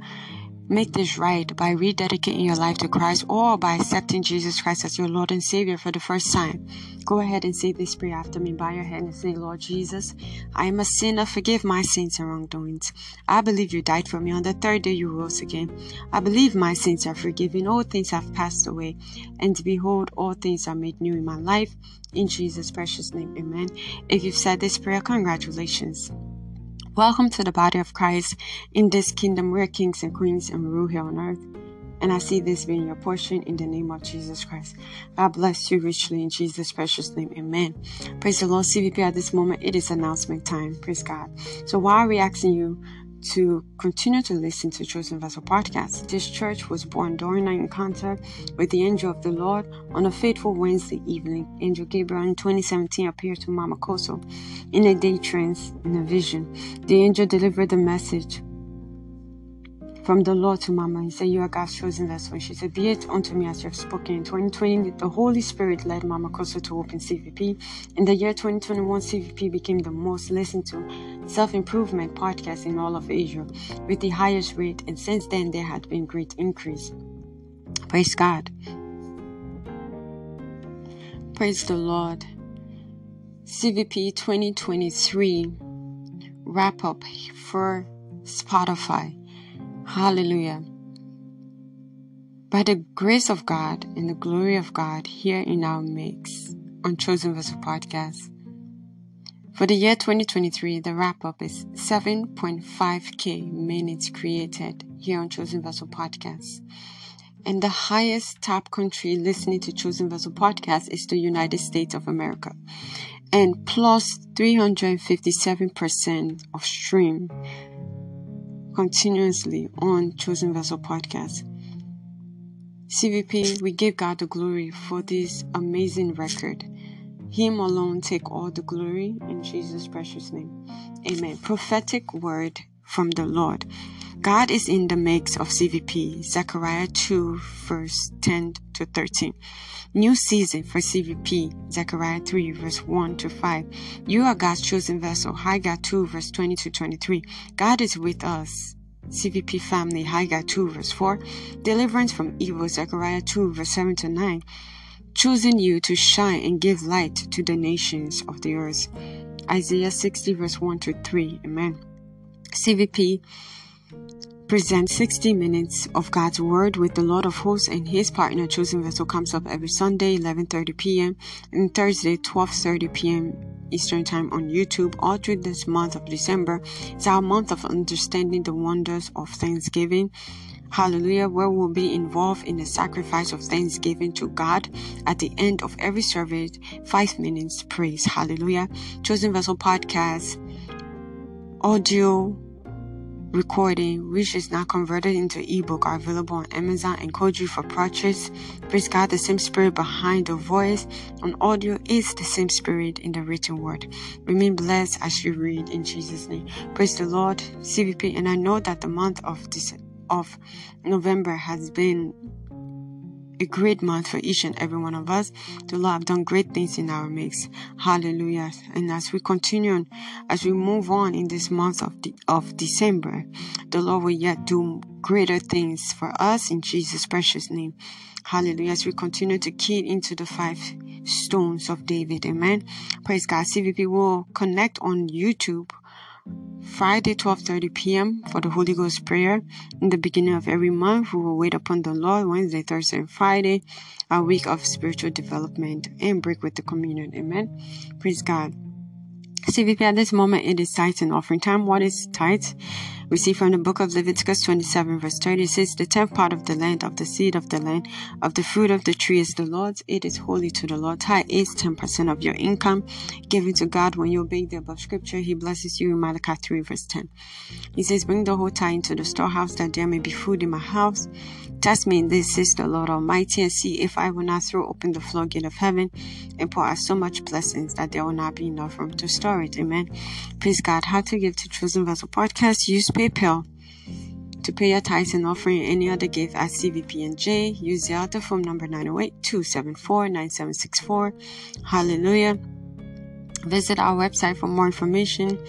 Make this right by rededicating your life to Christ or by accepting Jesus Christ as your Lord and Savior for the first time. Go ahead and say this prayer after me. Bow your head and say, Lord Jesus, I am a sinner. Forgive my sins and wrongdoings. I believe you died for me. On the third day you rose again. I believe my sins are forgiven. All things have passed away. And behold, all things are made new in my life. In Jesus' precious name, amen. If you've said this prayer, congratulations. Welcome to the body of Christ. In this kingdom, we're kings and queens and rule here on earth. And I see this being your portion in the name of Jesus Christ. God bless you richly in Jesus' precious name. Amen. Praise the Lord. CVP at this moment, it is announcement time. Praise God. So while we're asking you to continue to listen to Chosen Vessel podcast. This church was born during an encounter with the angel of the Lord on a fateful Wednesday evening. Angel Gabriel in 2017 appeared to Mama Kosso in a day trance in a vision. The angel delivered the message from the Lord to Mama. He said, You are God's chosen vessel. She said, Be it unto me as you have spoken. In 2020, the Holy Spirit led Mama Kosso to open CVP. In the year 2021, CVP became the most listened to self improvement podcast in all of Asia with the highest rate. And since then, there had been great increase. Praise God. Praise the Lord. CVP 2023 wrap up for Spotify. Hallelujah. By the grace of God and the glory of God here in our mix on Chosen Vessel Podcast. For the year 2023, the wrap up is 7.5k minutes created here on Chosen Vessel Podcast. And the highest top country listening to Chosen Vessel Podcast is the United States of America. And plus 357% of stream continuously on Chosen Vessel Podcast. CVP, we give God the glory for this amazing record. Him alone take all the glory in Jesus' precious name. Amen. Prophetic word from the Lord. God is in the mix of CVP, Zechariah 2, verse 10 to 13. New season for CVP, Zechariah 3, verse 1 to 5. You are God's chosen vessel, Haggai 2, verse 20 to 23. God is with us CVP family, Haggai 2 verse 4, deliverance from evil, Zechariah 2 verse 7 to 9, choosing you to shine and give light to the nations of the earth, Isaiah 60 verse 1 to 3, Amen. CVP presents 60 minutes of God's Word with the Lord of Hosts and his partner Chosen Vessel comes up every Sunday 11:30 p.m. and Thursday 12:30 p.m. Eastern Time on YouTube all through this month of December. It's our month of understanding the wonders of Thanksgiving. Hallelujah, where we'll be involved in the sacrifice of thanksgiving to God at the end of every service. Five minutes praise. Hallelujah. Chosen Vessel Podcast, audio recording, which is now converted into ebook, are available on Amazon and Koju for purchase. Praise God, the same spirit behind the voice on audio is the same spirit in the written word. Remain blessed as you read in Jesus' name. Praise the Lord, CVP. And I know that the month of this of November has been a great month for each and every one of us. The Lord have done great things in our midst. Hallelujah. And as we continue on, as we move on in this month of, the, of December, the Lord will yet do greater things for us in Jesus' precious name. Hallelujah. As we continue to key into the five stones of David. Amen. Praise God. CVP will connect on YouTube Friday 12:30 p.m. for the Holy Ghost prayer. In the beginning of every month, we will wait upon the Lord Wednesday, Thursday, and Friday, a week of spiritual development and break with the communion. Amen. Praise God. CVP at this moment it is tithe and offering time. What is tithe? We see from the book of Leviticus 27 verse 30 it says, The tenth part of the land, of the seed of the land, of the fruit of the tree is the Lord's. It is holy to the Lord. Tithe is 10% of your income given to God when you obey the above scripture. He blesses you in Malachi 3 verse 10. He says, Bring the whole tithe into the storehouse that there may be food in my house. Test me in this, says the Lord Almighty, and see if I will not throw open the floodgate of heaven and pour out so much blessings that there will not be enough room to store it. Amen. Praise God. How to give to Chosen Vessel Podcast. Use PayPal to pay your tithes and offering any other gift at CVP and J. Use the other phone number 908-274-9764. Hallelujah. Visit our website for more information.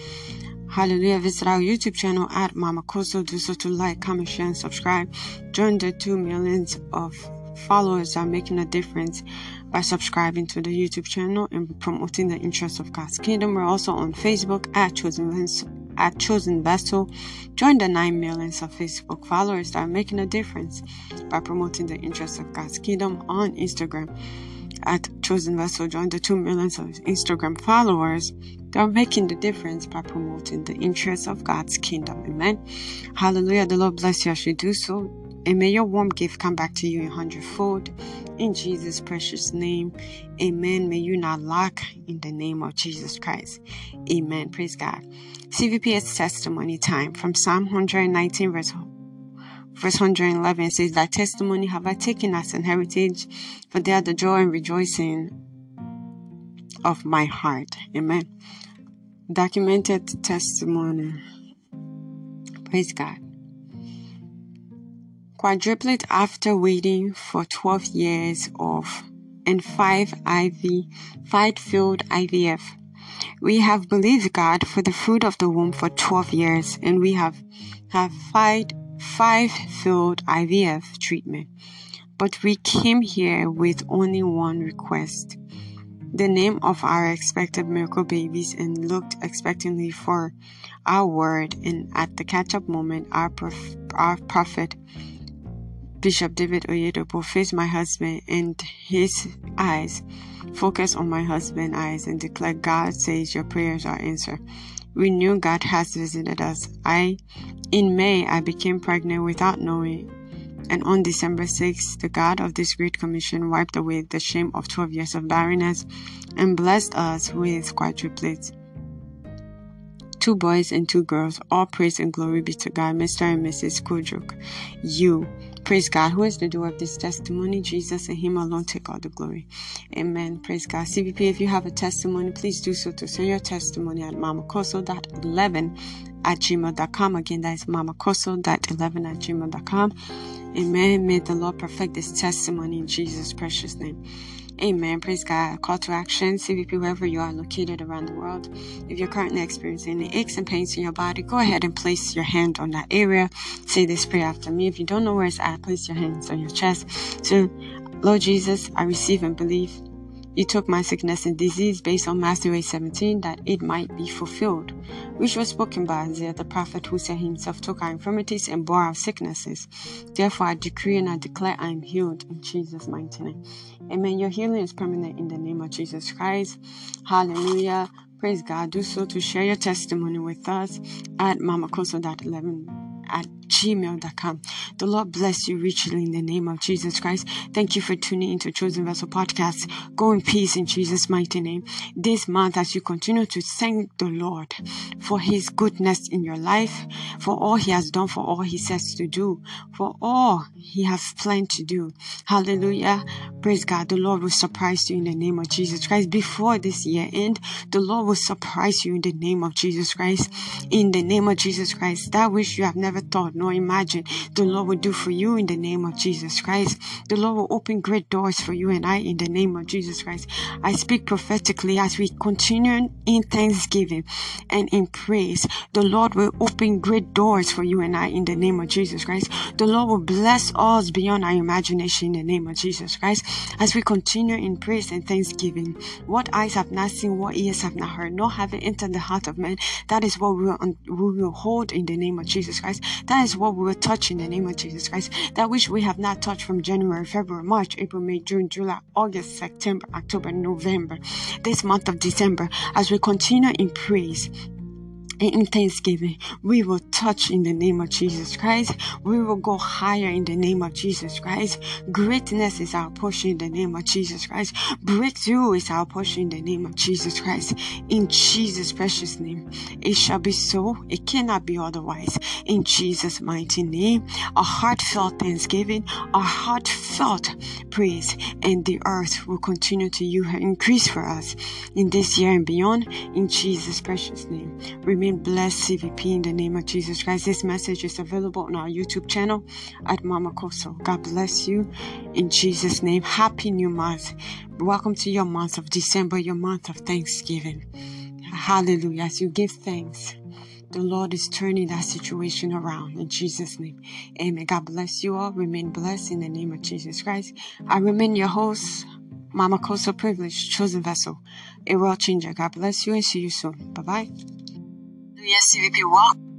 Hallelujah. Visit our YouTube channel at Mama Kosso. Do so to like, comment, share, and subscribe. Join the 2 millions of followers are making a difference by subscribing to the YouTube channel and promoting the interests of God's kingdom. We're also on Facebook at Chosen Vessel. At Chosen Vessel, join the 9 millions of Facebook followers that are making a difference by promoting the interests of God's kingdom on Instagram at Chosen Vessel. Join the 2 millions of Instagram followers that are making the difference by promoting the interests of God's kingdom. Amen. Hallelujah. The Lord bless you as you do so. And may your warm gift come back to you in hundredfold. In Jesus' precious name. Amen. May you not lack in the name of Jesus Christ. Amen. Praise God. CVPS testimony time from Psalm 119 verse verse 111 says that testimony have I taken as an heritage, for they are the joy and rejoicing of my heart. Amen documented testimony. Praise God. Quadruplet after waiting for 12 years of and 5 IV, 5 failed IVF. We have believed God for the fruit of the womb for 12 years and we have have five, five failed IVF treatment. But we came here with only one request the name of our expected miracle babies and looked expectantly for our word. And at the catch up moment, our, prof- our prophet, Bishop David Oyedepo, faced my husband and his eyes focused on my husband's eyes and declared, God says your prayers are answered. We knew God has visited us. I, in May, I became pregnant without knowing and on December 6th, the God of this great commission wiped away the shame of 12 years of barrenness and blessed us with quadruplets. Two boys and two girls. All praise and glory be to God, Mr. and Mrs. Kudruk. You. Praise God. Who is the doer of this testimony? Jesus and Him alone take all the glory. Amen. Praise God. CVP, if you have a testimony, please do so to send your testimony at mamakoso.11 at gmail.com. Again, that is mamakoso.11 at gmail.com. Amen. May the Lord perfect this testimony in Jesus' precious name. Amen. Praise God. Call to action. CVP, wherever you are located around the world. If you're currently experiencing any aches and pains in your body, go ahead and place your hand on that area. Say this prayer after me. If you don't know where it's at, place your hands on your chest. So, Lord Jesus, I receive and believe you took my sickness and disease based on Matthew 8 17 that it might be fulfilled, which was spoken by Isaiah the prophet who said himself took our infirmities and bore our sicknesses. Therefore I decree and I declare I am healed in Jesus' mighty name. Amen. Your healing is permanent in the name of Jesus Christ. Hallelujah. Praise God. Do so to share your testimony with us at mamakoso.11 at gmail.com. The Lord bless you richly in the name of Jesus Christ. Thank you for tuning into Chosen Vessel Podcast. Go in peace in Jesus' mighty name. This month, as you continue to thank the Lord for his goodness in your life, for all he has done, for all he says to do, for all he has planned to do. Hallelujah. Praise God. The Lord will surprise you in the name of Jesus Christ. Before this year end, the Lord will surprise you in the name of Jesus Christ. In the name of Jesus Christ. That which you have never thought nor imagined, the Lord will do for you in the name of Jesus Christ. The Lord will open great doors for you and I in the name of Jesus Christ. I speak prophetically as we continue in thanksgiving and in praise. The Lord will open great doors for you and I in the name of Jesus Christ. The Lord will bless us beyond our imagination in the name of Jesus Christ. As we continue in praise and thanksgiving, what eyes have not seen, what ears have not heard, nor have it entered the heart of man, that is what we will, we will hold in the name of Jesus Christ. That is what we will touch in the name of Jesus Christ. That which we have not touched from January, February, March, April, May, June, July, August, September, October, November, this month of December, as we continue in praise in thanksgiving, we will touch in the name of Jesus Christ. We will go higher in the name of Jesus Christ. Greatness is our portion in the name of Jesus Christ. Breakthrough is our portion in the name of Jesus Christ. In Jesus' precious name, it shall be so. It cannot be otherwise. In Jesus' mighty name, a heartfelt thanksgiving, a heartfelt praise, and the earth will continue to increase for us in this year and beyond. In Jesus' precious name, remain blessed, CVP, in the name of Jesus Christ. This message is available on our YouTube channel at Mama Kosso. God bless you in Jesus' name. Happy new month. Welcome to your month of December, your month of Thanksgiving. Hallelujah. As you give thanks, the Lord is turning that situation around in Jesus' name. Amen. God bless you all. Remain blessed in the name of Jesus Christ. I remain your host, Mama Kosso Privileged, chosen vessel, a world changer. God bless you and see you soon. Bye bye. Yes, CVP, walk.